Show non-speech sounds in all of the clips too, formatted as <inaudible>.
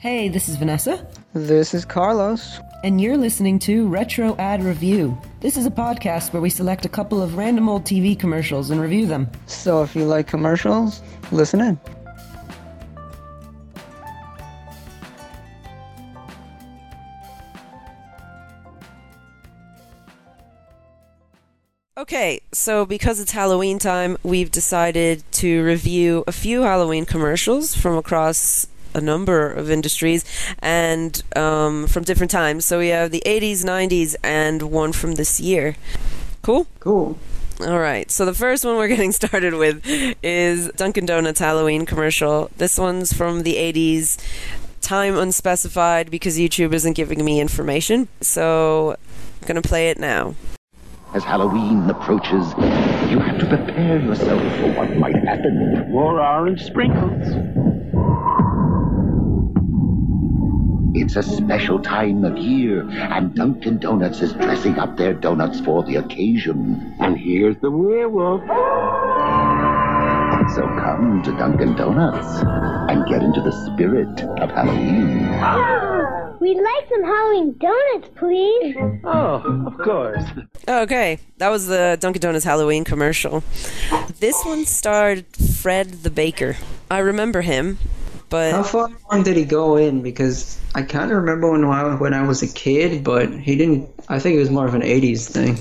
Hey, this is Vanessa, This is Carlos. and you're listening to Retro Ad Review. This is a podcast where we select a couple of random old TV commercials and review them. So if you like commercials, listen in. Okay, so because it's Halloween time, we've decided to review a few Halloween commercials from across a number of industries and um, from different times. So we have the 80s, 90s, and one from this year. Cool? Cool. All right. So the first one we're <laughs> getting started with is Dunkin' Donuts Halloween commercial. This one's from the 80s. Time unspecified because YouTube isn't giving me information. So I'm going to play it now. As Halloween approaches, you have to prepare yourself for what might happen. More orange sprinkles. It's a special time of year, and Dunkin' Donuts is dressing up their donuts for the occasion. And here's the werewolf. So come to Dunkin' Donuts and get into the spirit of Halloween. <gasps> We'd like some Halloween donuts, please. Oh, of course. Okay, that was the Dunkin' Donuts Halloween commercial. This one starred Fred the Baker. I remember him, but How far did he go in? Because I kind of remember when I, when I was a kid, but he didn't. I think it was more of an '80s thing.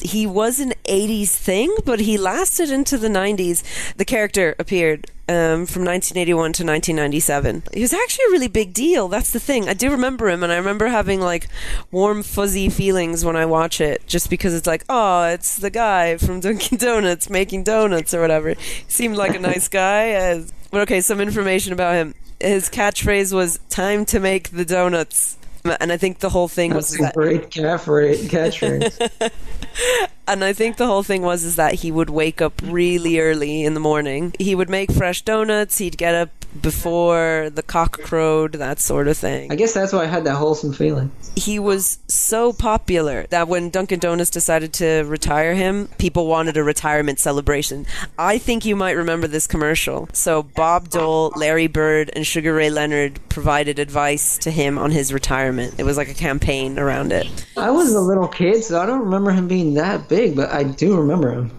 he was an 80s thing, but he lasted into the 90s. The character appeared um, from 1981 to 1997. He was actually a really big deal. That's the thing. I do remember him, and I remember having like warm, fuzzy feelings when I watch it, just because it's like, oh, it's the guy from Dunkin' Donuts making donuts or whatever. He seemed like a nice guy. Uh, but okay, some information about him. His catchphrase was "Time to make the donuts." And I think the whole thing was That's a that great calf catchphrase. <laughs> and I think the whole thing was is that he would wake up really early in the morning. He would make fresh donuts. He'd get up before the cock crowed, that sort of thing. I guess that's why I had that wholesome feeling. He was so popular that when Dunkin' Donuts decided to retire him, people wanted a retirement celebration. I think you might remember this commercial. So Bob Dole, Larry Bird, and Sugar Ray Leonard provided advice to him on his retirement. It was like a campaign around it. I was a little kid, so I don't remember him being that big, but I do remember him.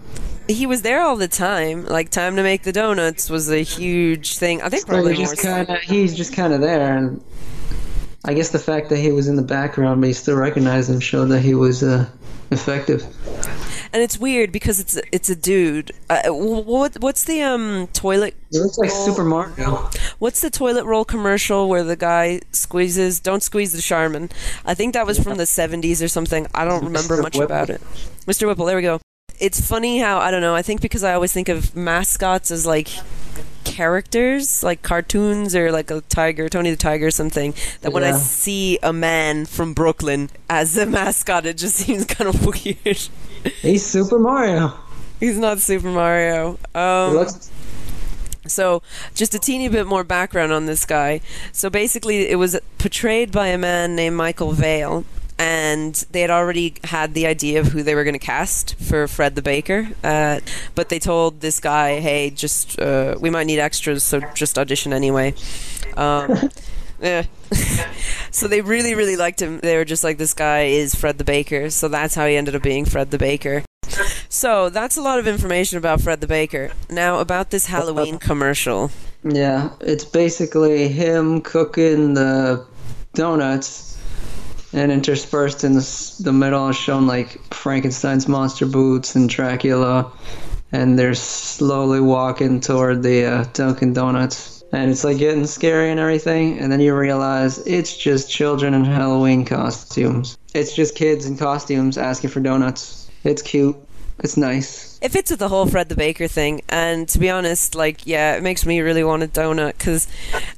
He was there all the time. Like time to make the donuts was a huge thing. I think So probably just kind of he's just kind of there, and I guess the fact that he was in the background, but you still recognized him, showed that he was uh, effective. and it's weird because it's it's a dude. Uh, what what's the um toilet? It looks like Super Mario. What's the toilet roll commercial where the guy squeezes? Don't squeeze the Charmin. I think that was from the '70s or something. I don't remember Mr. much Whipple. about it. Mr. Whipple. There we go. It's funny how I don't know. I think because I always think of mascots as like characters, like cartoons or like a tiger, Tony the Tiger or something. That when I see a man from Brooklyn as a mascot, it just <laughs> seems kind of weird. He's Super Mario. He's not Super Mario. Um, looks so, just a teeny bit more background on this guy. So, basically, it was portrayed by a man named Michael Vale, and they had already had the idea of who they were going to cast for Fred the Baker. Uh, but they told this guy, hey, just, uh, we might need extras, so just audition anyway. Um, <laughs> yeah. <laughs> so they really, really liked him. They were just like, this guy is Fred the Baker. So that's how he ended up being Fred the Baker. So that's a lot of information about Fred the Baker. Now about this Halloween commercial. yeah. It's basically him cooking the donuts, and interspersed in the, the middle is shown like Frankenstein's monster boots and Dracula, and they're slowly walking toward the uh, Dunkin' Donuts. And it's like getting scary and everything, and then you realize it's just children in Halloween costumes. It's just kids in costumes asking for donuts. It's cute. It's nice. It fits with the whole Fred the Baker thing, and to be honest, like, yeah, it makes me really want a donut because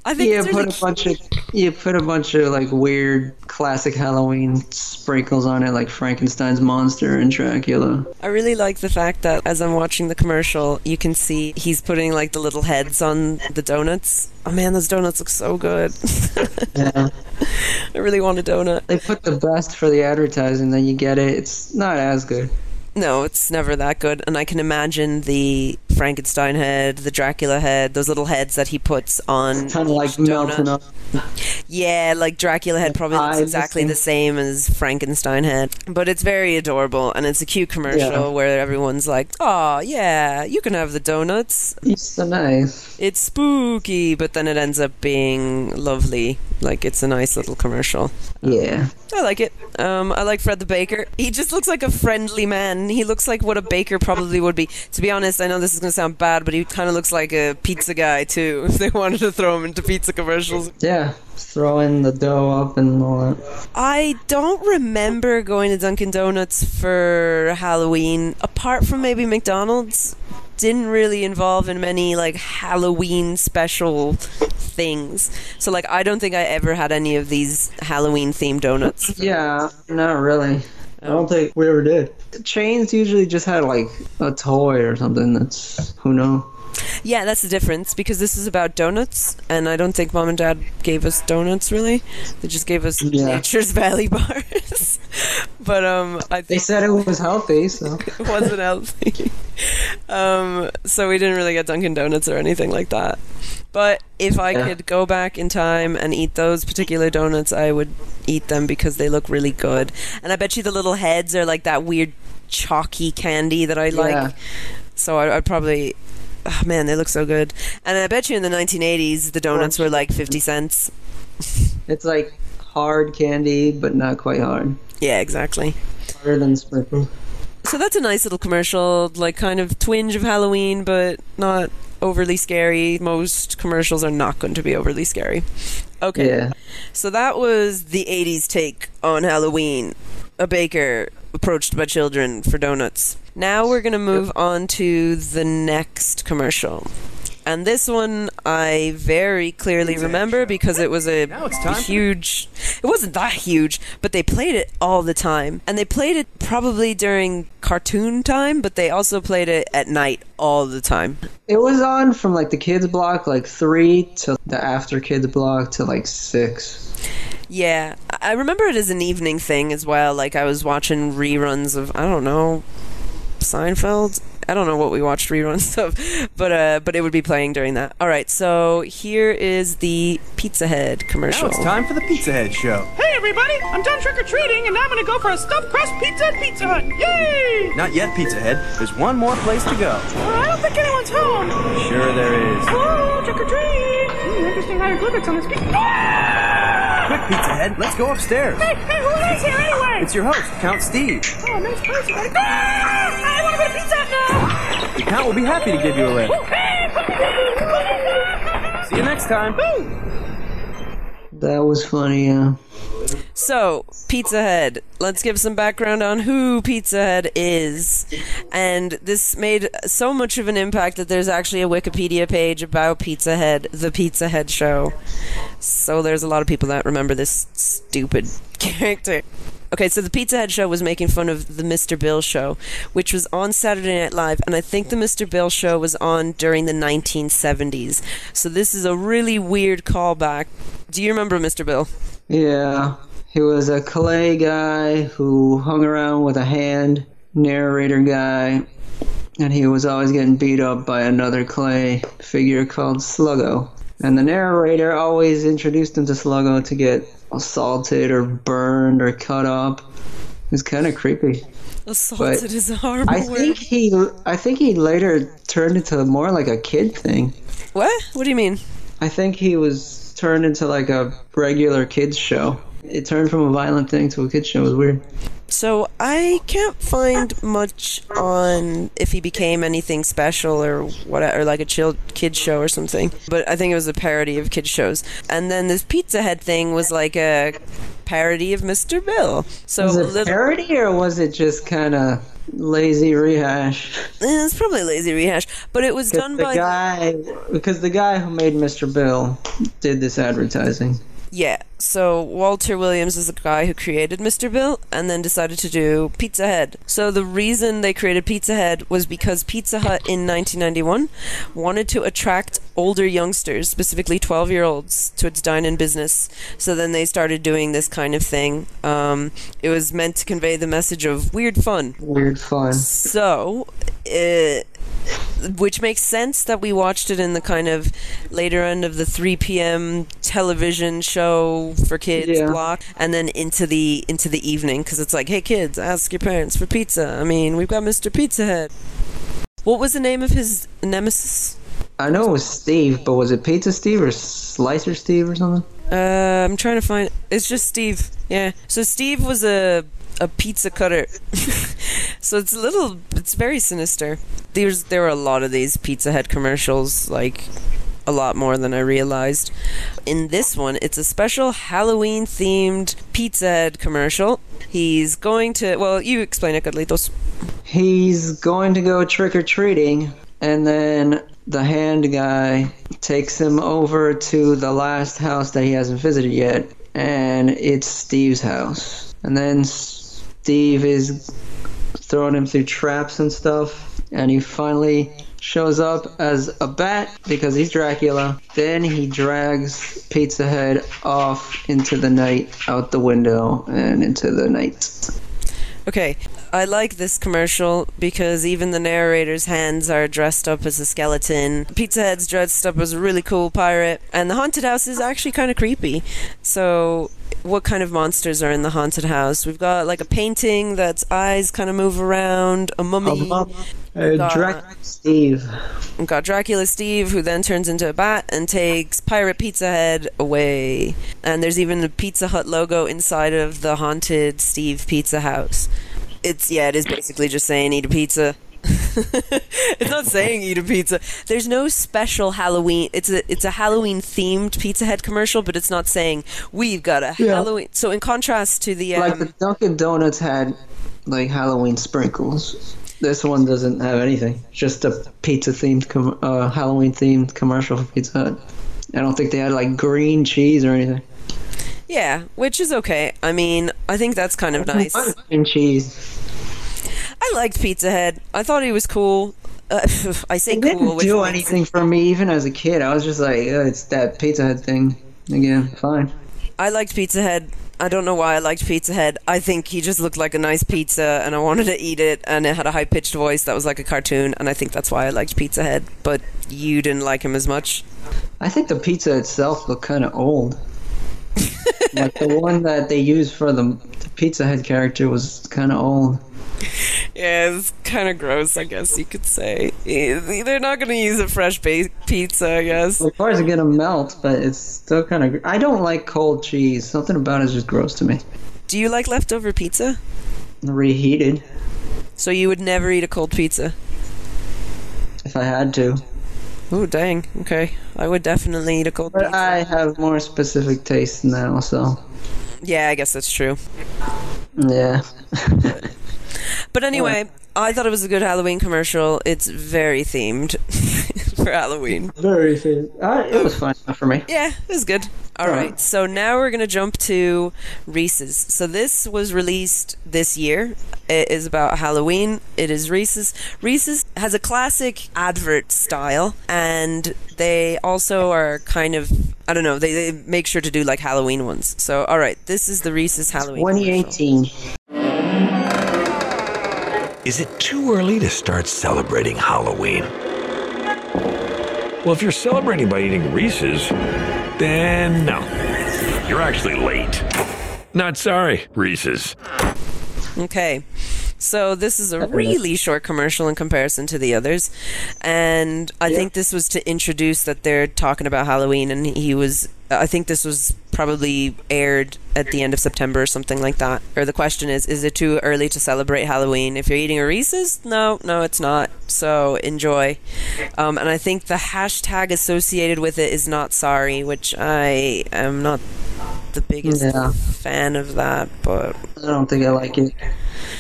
I think Yeah, it's really put a bunch of you put a bunch of like weird classic Halloween sprinkles on it, like Frankenstein's monster and Dracula. I really like the fact that as I'm watching the commercial, you can see he's putting like the little heads on the donuts. Oh man, those donuts look so good. <laughs> Yeah, I really want a donut. they put the best for the advertising, then you get it. It's not as good. No, it's never that good, and I can imagine the Frankenstein head, the Dracula head, those little heads that he puts on. Kind of like melting up. Yeah, like Dracula head probably looks exactly the same as Frankenstein head. But it's very adorable and it's a cute commercial Yeah. where everyone's like, Oh, yeah, you can have the donuts. He's so nice. It's spooky, but then it ends up being lovely. Like it's a nice little commercial. Yeah. I like it. Um, I like Fred the Baker. He just looks like a friendly man. He looks like what a baker probably would be. To be honest, I know this is going to sound bad, but he kind of looks like a pizza guy too. <laughs> If they wanted to throw him into pizza commercials, Yeah. Throwing the dough up and all that. I don't remember going to Dunkin' Donuts for Halloween, apart from maybe McDonald's. Didn't really involve in many like Halloween special things. So like I don't think I ever had any of these Halloween themed donuts. Yeah, not really. I don't think we ever did. Chains usually just had like a toy or something. That's who knows. Yeah, that's the difference because this is about donuts, and I don't think mom and dad gave us donuts really. They just gave us Yeah. Nature's Valley <laughs> bars. but um, I They said it was healthy, so <laughs> it wasn't healthy. um, so we didn't really get Dunkin' Donuts or anything like that. But if I Yeah. could go back in time and eat those particular donuts, I would eat them because they look really good. And I bet you the little heads are like that weird chalky candy that I Yeah. like. So I, I'd probably. Oh man, they look so good. And I bet you in the 1980s, the donuts were like 50 cents. it's like hard candy, but not quite hard. Yeah, exactly. Harder than sprinkles. So that's a nice little commercial, like kind of twinge of Halloween, but not overly scary. Most commercials are not going to be overly scary. Okay. Yeah. So that was the 80s take on Halloween. A baker approached by children for donuts. Now we're going to move on to the next commercial. And this one I very clearly remember because it was a, Now it's a time for- huge. It wasn't that huge, but they played it all the time. And they played it probably during cartoon time, but they also played it at night all the time. It was on from like the kids block, like three to the after kids block to like six. Yeah, I I remember it as an evening thing as well. Like I was watching reruns of I don't know Seinfeld. I don't know what we watched reruns of, <laughs> but uh, but it would be playing during that. All right, so here is the Pizza Head commercial. Now commercial. it's time for the Pizza Head Show. Hey everybody, I'm done trick or treating and now I'm gonna go for a stuffed crust pizza at Pizza Hut. Yay! Not yet, Pizza Head. There's one more place to go. Uh, I don't think anyone's home. Sure there is. Hello, trick or treat. Hmm, interesting hieroglyphics on this pizza. Ah! Quick, Pizza Head, let's go upstairs. Hey, hey, who is here anyway? It's your host, Count Steve. Oh, nice place. You got. Ah! I want to go to Pizza Hut now. The Count will be happy to give you a lift. Hey, put me down. See you next time. That was funny, yeah. So, Pizza Head. Let's give some background on who Pizza Head is. And this made so much of an impact that there's actually a Wikipedia page about Pizza Head, the Pizza Head show. So there's a lot of people that remember this stupid <laughs> character. Okay, so the Pizza Head show was making fun of the Mr. Bill show, which was on Saturday Night Live, and I think the Mr. Bill show was on during the 1970s. So this is a really weird callback. Do you remember Mr. Bill? Yeah. He was a clay guy who hung around with a hand narrator guy, and he was always getting beat up by another clay figure called Sluggo. And the narrator always introduced him to Sluggo to get assaulted or burned or cut up. It's kind of creepy. Assaulted But is a horrible I word. think he, I think he later turned into more like a kid thing. What? What do you mean? I think he was turned into like a regular kids show. It turned from a violent thing to a kid show. It was weird. So I can't find much on if he became anything special or what, or like a chill kid show or something. But I think it was a parody of kid shows. And then this Pizza Head thing was like a parody of Mr. Bill. So Was a it little, parody or was it just kind of lazy rehash? Eh, it's probably lazy rehash, but it was done by the by guy, because the guy who made Mr. Bill did this advertising. Yeah, so Walter Williams is the guy who created Mr. Bill and then decided to do Pizza Head. So the reason they created Pizza Head was because Pizza Hut in 1991 wanted to attract older youngsters, specifically 12 year olds, to its dine in business. So then they started doing this kind of thing. Um, it was meant to convey the message of weird fun. Weird fun. So, it, which makes sense that we watched it in the kind of later end of the 3 p.m. television show for kids Yeah. block, and then into the into the evening because it's like, hey kids, ask your parents for pizza. I mean, we've got Mr. Pizza Head. What was the name of his nemesis? I know it was Steve, but was it Pizza Steve or Slicer Steve or something? Uh, I'm trying to find. It's just Steve. Yeah. So Steve was a a pizza cutter. <laughs> so it's a little. It's very sinister. There's there were a lot of these Pizza Head commercials, like a lot more than I realized. In this one, it's a special Halloween themed Pizza Head commercial. He's going to. Well, you explain it, Carlitos. He's going to go trick or treating, and then the hand guy takes him over to the last house that he hasn't visited yet, and it's Steve's house. And then Steve is throwing him through traps and stuff, and he finally shows up as a bat because he's Dracula. Then he drags Pizza Head off into the night, out the window, and into the night. Okay, I like this commercial because even the narrator's hands are dressed up as a skeleton. Pizza Head's dressed up as a really cool pirate, and the haunted house is actually kind of creepy. So, what kind of monsters are in the haunted house? We've got like a painting that's eyes kind of move around, a mummy. Uh. Dracula Steve. We've got Dracula Steve, who then turns into a bat and takes Pirate Pizza Head away. And there's even a Pizza Hut logo inside of the haunted Steve Pizza House. It's yeah, it is basically just saying eat a pizza. <laughs> it's not saying eat a pizza. There's no special Halloween. It's a it's a Halloween themed Pizza Head commercial, but it's not saying we've got a Yeah. Halloween. So in contrast to the um, like the Dunkin' Donuts had like Halloween sprinkles. This one doesn't have anything. Just a pizza themed, com- uh, Halloween themed commercial for Pizza Hut. I don't think they had like green cheese or anything. yeah, which is okay. I mean, I think that's kind of nice. Green cheese. I liked Pizza Head. I thought he was cool. Uh, <laughs> I say It cool. didn't do anything for me even as a kid. I was just like, "Uh, it's that Pizza Head thing again. Fine. I liked Pizza Head. I don't know why I liked Pizza Head. I think he just looked like a nice pizza, and I wanted to eat it. And it had a high pitched voice that was like a cartoon, and I think that's why I liked Pizza Head. But you didn't like him as much. I think the pizza itself looked kind of old. like the one that they used for the, the Pizza Head character was kind of old. <laughs> Yeah, it's kind of gross, I guess you could say. They're not going to use a fresh baked pizza, I guess. Of course, it's gonna melt, but it's still kind of. I don't like cold cheese. Something about it is just gross to me. Do you like leftover pizza? Reheated, So you would never eat a cold pizza? if I had to. Oh, dang. Okay. I would definitely eat a cold But pizza. I have more specific tastes now, so yeah, I guess that's true. yeah. But anyway, I thought it was a good Halloween commercial. It's very themed <laughs> for Halloween. Very fair. Uh, it was fun enough for me. Yeah, it was good. All Alright. right, so now we're gonna jump to Reese's. So this was released this year. It is about Halloween. It is Reese's. Reese's has a classic advert style, and they also are kind of I don't know. They, they make sure to do like Halloween ones. So all right, this is the Reese's Halloween. commercial. 2018. Is it too early to start celebrating Halloween? Well, if you're celebrating by eating Reese's, then no. You're actually late. Not sorry, Reese's. Okay. So this is a really short commercial in comparison to the others. And I think this was to introduce that they're talking about Halloween and he was I think this was probably aired at the end of September or something like that. Or the question is is it too early to celebrate Halloween? If you're eating a Reese's? No, no it's not. So enjoy. Um, and I think the hashtag associated with it is not sorry, which I am not the biggest Yeah. fan of that, but I don't think I like it.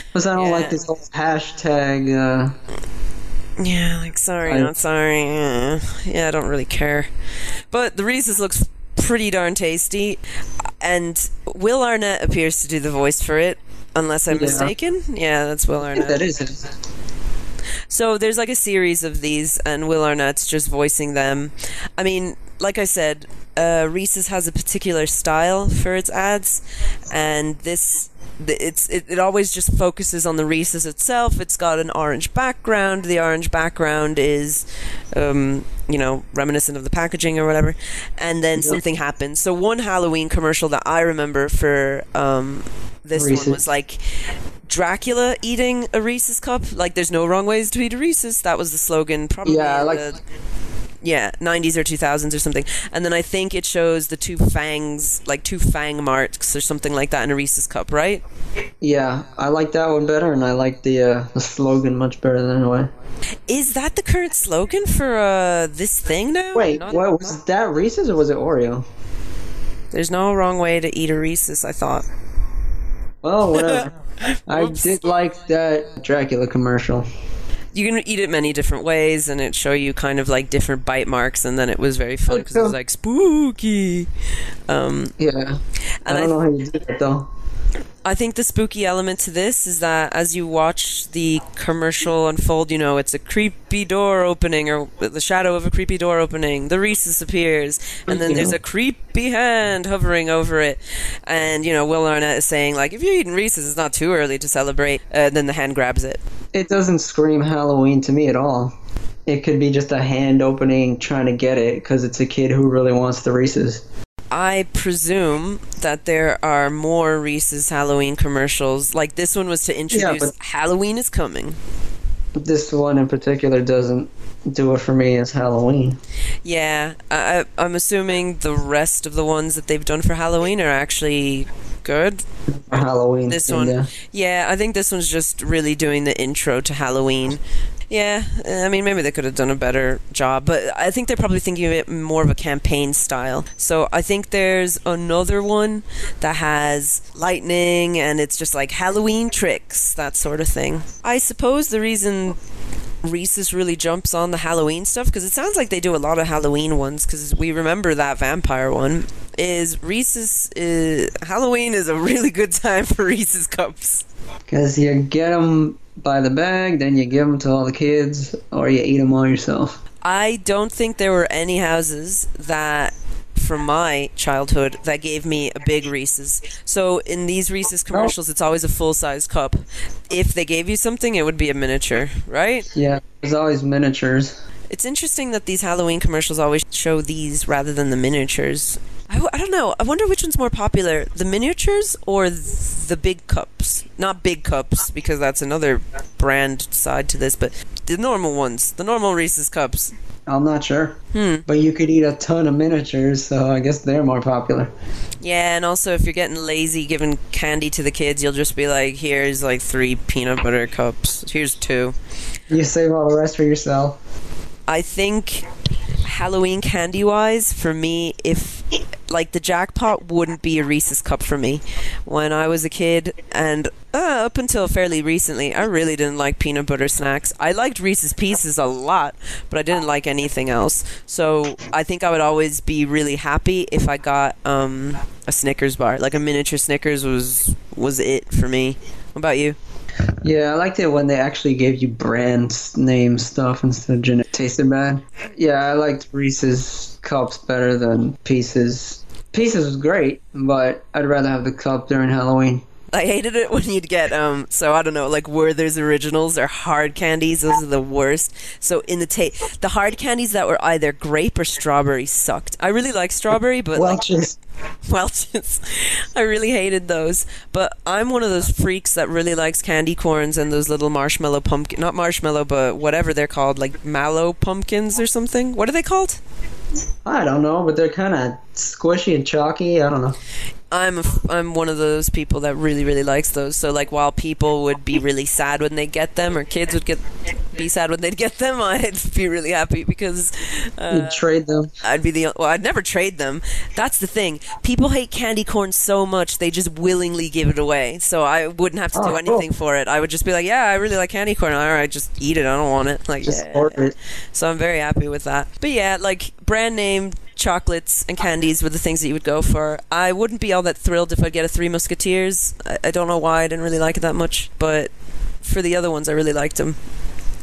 Because I don't Yeah. like this whole hashtag. Uh, Yeah, like sorry, I- not sorry. Yeah. yeah, I don't really care. But the Reese's looks pretty darn tasty, and Will Arnett appears to do the voice for it, unless I'm Yeah. mistaken. Yeah, that's Will Arnett. that is it. So there's like a series of these, and Will Arnett's just voicing them. I mean, like I said, uh, Reese's has a particular style for its ads, and this th- it's it, it always just focuses on the Reese's itself. It's got an orange background. The orange background is, um, you know, reminiscent of the packaging or whatever. And then something happens. So one Halloween commercial that I remember for um, this Reese's. one was like Dracula eating a Reese's cup. Like, there's no wrong ways to eat a Reese's. That was the slogan. Probably. Yeah, like- the- yeah, 90s or 2000s or something. And then I think it shows the two fangs, like two fang marks or something like that in a Reese's cup, right? Yeah, I like that one better, and I like the uh, the slogan much better than anyway. Is that the current slogan for uh, this thing now? Wait, Not- what was that Reese's or was it Oreo? There's no wrong way to eat a Reese's, I thought. Well, whatever. <laughs> I did like that Dracula commercial. You can eat it many different ways, and it show you kind of like different bite marks, and then it was very fun because it was like spooky. Um, Yeah, I don't I, know how you do it though. I think the spooky element to this is that as you watch the commercial unfold, you know, it's a creepy door opening or the shadow of a creepy door opening. The Reese's appears, and then there's a creepy hand hovering over it. And, you know, Will Arnett is saying, like, if you're eating Reese's, it's not too early to celebrate. Uh, then the hand grabs it. It doesn't scream Halloween to me at all. It could be just a hand opening trying to get it because it's a kid who really wants the Reese's. I presume that there are more Reese's Halloween commercials. Like this one was to introduce but- Halloween is coming. This one in particular doesn't do it for me as Halloween. Yeah, I, I- I'm assuming the rest of the ones that they've done for Halloween are actually good. For Halloween. This one, yeah. yeah, I think this one's just really doing the intro to Halloween. Yeah, I mean, maybe they could have done a better job, but I think they're probably thinking of it more of a campaign style. So I think there's another one that has lightning and it's just like Halloween tricks, that sort of thing. I suppose the reason Reese's really jumps on the Halloween stuff because it sounds like they do a lot of Halloween ones because we remember that vampire one. Is Reese's uh, Halloween is a really good time for Reese's cups. Because you get them by the bag, then you give them to all the kids, or you eat them all yourself. I don't think there were any houses that from my childhood that gave me a big Reese's. So in these Reese's commercials, it's always a full size cup. If they gave you something, it would be a miniature, right? Yeah, there's always miniatures. It's interesting that these Halloween commercials always show these rather than the miniatures. I, w- I don't know. I wonder which one's more popular, the miniatures or th- the big cups? Not big cups, because that's another brand side to this, but the normal ones, the normal Reese's cups. I'm not sure. Hmm. But you could eat a ton of miniatures, so I guess they're more popular. Yeah, and also if you're getting lazy giving candy to the kids, you'll just be like, here's like three peanut butter cups. Here's two. You save all the rest for yourself. I think Halloween candy wise, for me, if like the jackpot wouldn't be a Reese's cup for me. When I was a kid, and uh, up until fairly recently, I really didn't like peanut butter snacks. I liked Reese's Pieces a lot, but I didn't like anything else. So I think I would always be really happy if I got um, a Snickers bar. Like a miniature Snickers was was it for me. What about you? Yeah, I liked it when they actually gave you brand name stuff instead of generic. Tasted bad. Yeah, I liked Reese's cups better than Pieces. Pieces was great, but I'd rather have the cup during Halloween. I hated it when you'd get um so I don't know like Werther's originals or hard candies? Those are the worst. So in the ta- the hard candies that were either grape or strawberry sucked. I really like strawberry but like Welch's. <laughs> Welch's. I really hated those. But I'm one of those freaks that really likes candy corns and those little marshmallow pumpkin not marshmallow but whatever they're called like mallow pumpkins or something. What are they called I don't know, but they're kind of squishy and chalky. I don't know. I'm a I'm one of those people that really really likes those. So like while people would be really sad when they get them, or kids would get be sad when they'd get them, I'd be really happy because uh, You'd trade them. I'd be the well. I'd never trade them. That's the thing. People hate candy corn so much they just willingly give it away. So I wouldn't have to do Oh, anything cool. for it. I would just be like, yeah, I really like candy corn. All right, just eat it. I don't want it. Like Just yeah. order it. So I'm very happy with that. But yeah, like brand name chocolates and candies were the things that you would go for. I wouldn't be all that thrilled if I'd get a Three Musketeers. I, I don't know why I didn't really like it that much, but for the other ones, I really liked them.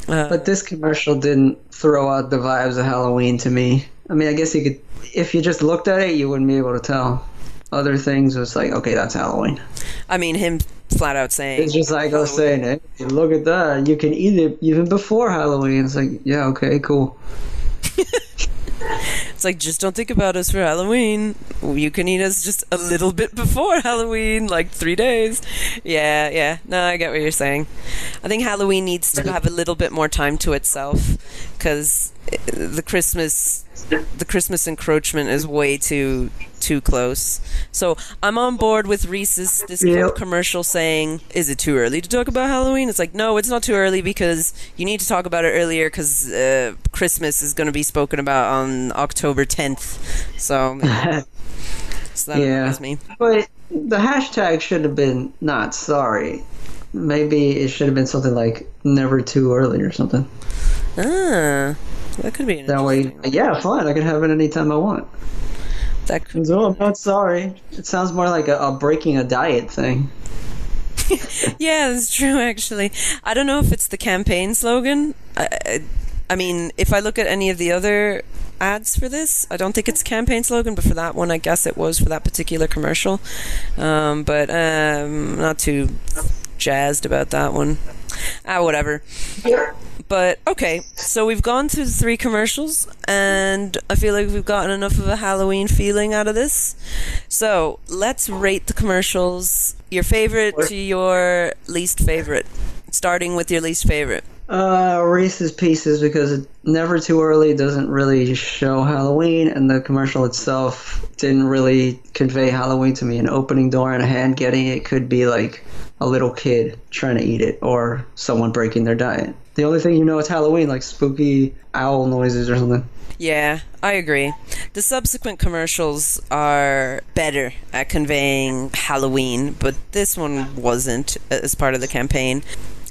Uh, But this commercial didn't throw out the vibes of Halloween to me. I mean, I guess you could, if you just looked at it, you wouldn't be able to tell. Other things was like, okay, that's Halloween. I mean, him flat out saying It's just like I was saying, hey, look at that. You can eat it even before Halloween. It's like, yeah, okay, cool. It's like just don't think about us for Halloween. You can eat us just a little bit before Halloween, like three days. Yeah, yeah. No, I get what you're saying. I think Halloween needs to have a little bit more time to itself because eh, the Christmas, the Christmas encroachment is way too too close. So I'm on board with Reese's this Yep. commercial saying, "Is it too early to talk about Halloween?" It's like, no, it's not too early because you need to talk about it earlier because uh, Christmas is going to be spoken about on October 10th. So, <laughs> so that Yeah. me. But the hashtag should have been not sorry. Maybe it should have been something like never too early or something. Ah, that could be an That way, yeah, fine. I can have it anytime I want. One. That could, Oh, I'm not sorry. It sounds more like a, a breaking a diet thing. <laughs> yeah, that's true. Actually, I don't know if it's the campaign slogan. I, I, I mean, if I look at any of the other ads for this, I don't think it's campaign slogan, but for that one, I guess it was for that particular commercial. Um, but um, not too jazzed about that one. Ah, whatever. But okay, so we've gone through the three commercials, and I feel like we've gotten enough of a Halloween feeling out of this. So let's rate the commercials. Your favorite to your least favorite. Starting with your least favorite. Uh, Reese's Pieces because never too early doesn't really show Halloween, and the commercial itself didn't really convey Halloween to me. An opening door and a hand getting it could be like a little kid trying to eat it or someone breaking their diet. The only thing you know it's Halloween, like spooky owl noises or something. Yeah, I agree. The subsequent commercials are better at conveying Halloween, but this one wasn't as part of the campaign.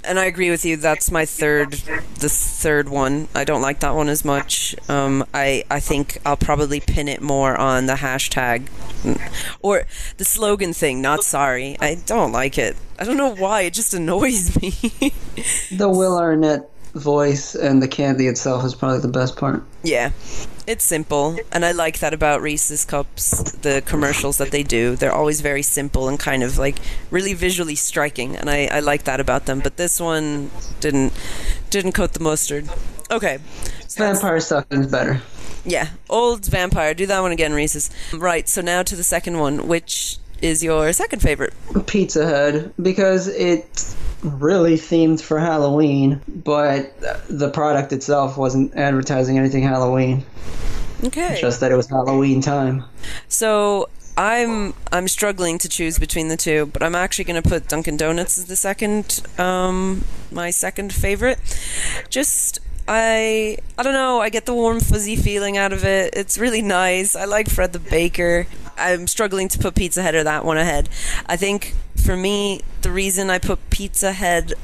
And I agree with you. That's my third, the third one. I don't like that one as much. Um, I I think I'll probably pin it more on the hashtag, or the slogan thing. Not sorry. I don't like it. I don't know why. It just annoys me. The Will Arnett voice and the candy itself is probably the best part. Yeah, it's simple, and I like that about Reese's cups. The commercials that they do, they're always very simple and kind of like really visually striking, and I, I like that about them. But this one didn't didn't coat the mustard. Okay, Vampire Sucking's better. yeah, old vampire. Do that one again, Reese's. Right. So now to the second one, which is your second favorite? Pizza Hut because it's really themed for Halloween, but the product itself wasn't advertising anything Halloween. Okay. Just that it was Halloween time. So I'm I'm struggling to choose between the two, but I'm actually going to put Dunkin' Donuts as the second, um, my second favorite. Just I I don't know. I get the warm fuzzy feeling out of it. It's really nice. I like Fred the Baker. I'm struggling to put Pizza Head or that one ahead. I think for me, the reason I put Pizza Head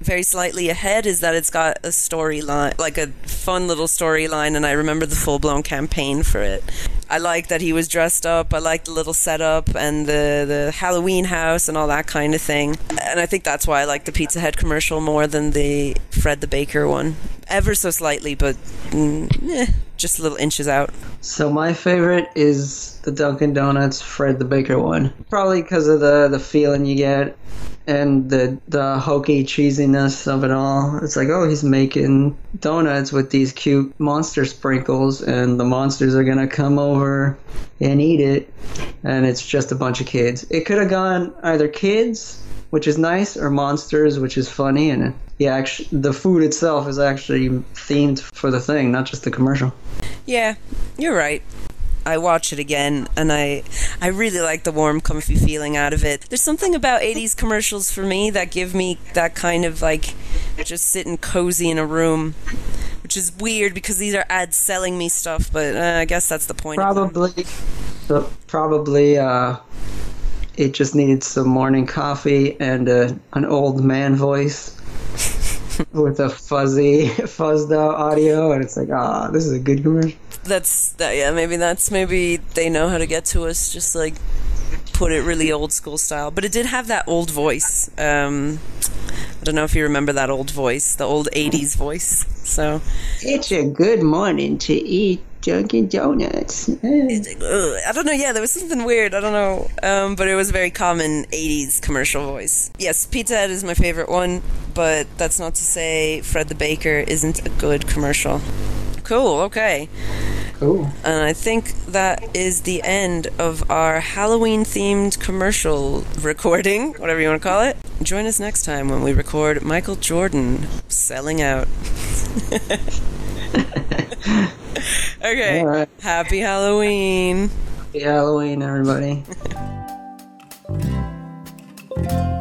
very slightly ahead is that it's got a storyline, like a fun little storyline, and I remember the full blown campaign for it. I like that he was dressed up. I like the little setup and the the Halloween house and all that kind of thing. And I think that's why I like the Pizza Head commercial more than the Fred the Baker one, ever so slightly, but mm, eh, just little inches out. So my favorite is the Dunkin' Donuts Fred the Baker one. Probably because of the the feeling you get and the the hokey cheesiness of it all. It's like, oh, he's making donuts with these cute monster sprinkles, and the monsters are gonna come over and eat it, and it's just a bunch of kids. It could have gone either kids, which is nice, or monsters, which is funny, and yeah, actually, the food itself is actually themed for the thing, not just the commercial. Yeah, you're right. I watch it again and I I really like the warm comfy feeling out of it. There's something about 80s commercials for me that give me that kind of like just sitting cozy in a room, which is weird because these are ads selling me stuff, but uh, I guess that's the point. Probably, so probably, uh, it just needed some morning coffee and uh, an old man voice <laughs> with a fuzzy, fuzzed out audio, and it's like, ah, this is a good commercial. That's that yeah, maybe that's maybe they know how to get to us just like put it really old school style. But it did have that old voice. Um I don't know if you remember that old voice, the old 80s voice. So, It's a good morning to eat Dunkin' Donuts. I don't know. Yeah, there was something weird. I don't know. Um, but it was a very common 80s commercial voice. Yes, Pizza Hut is my favorite one, but that's not to say Fred the Baker isn't a good commercial. Cool. Okay. Cool. And I think that is the end of our Halloween themed commercial recording, whatever you want to call it. Join us next time when we record Michael Jordan selling out. <laughs> okay. Right. Happy Halloween. Happy Halloween, everybody. <laughs>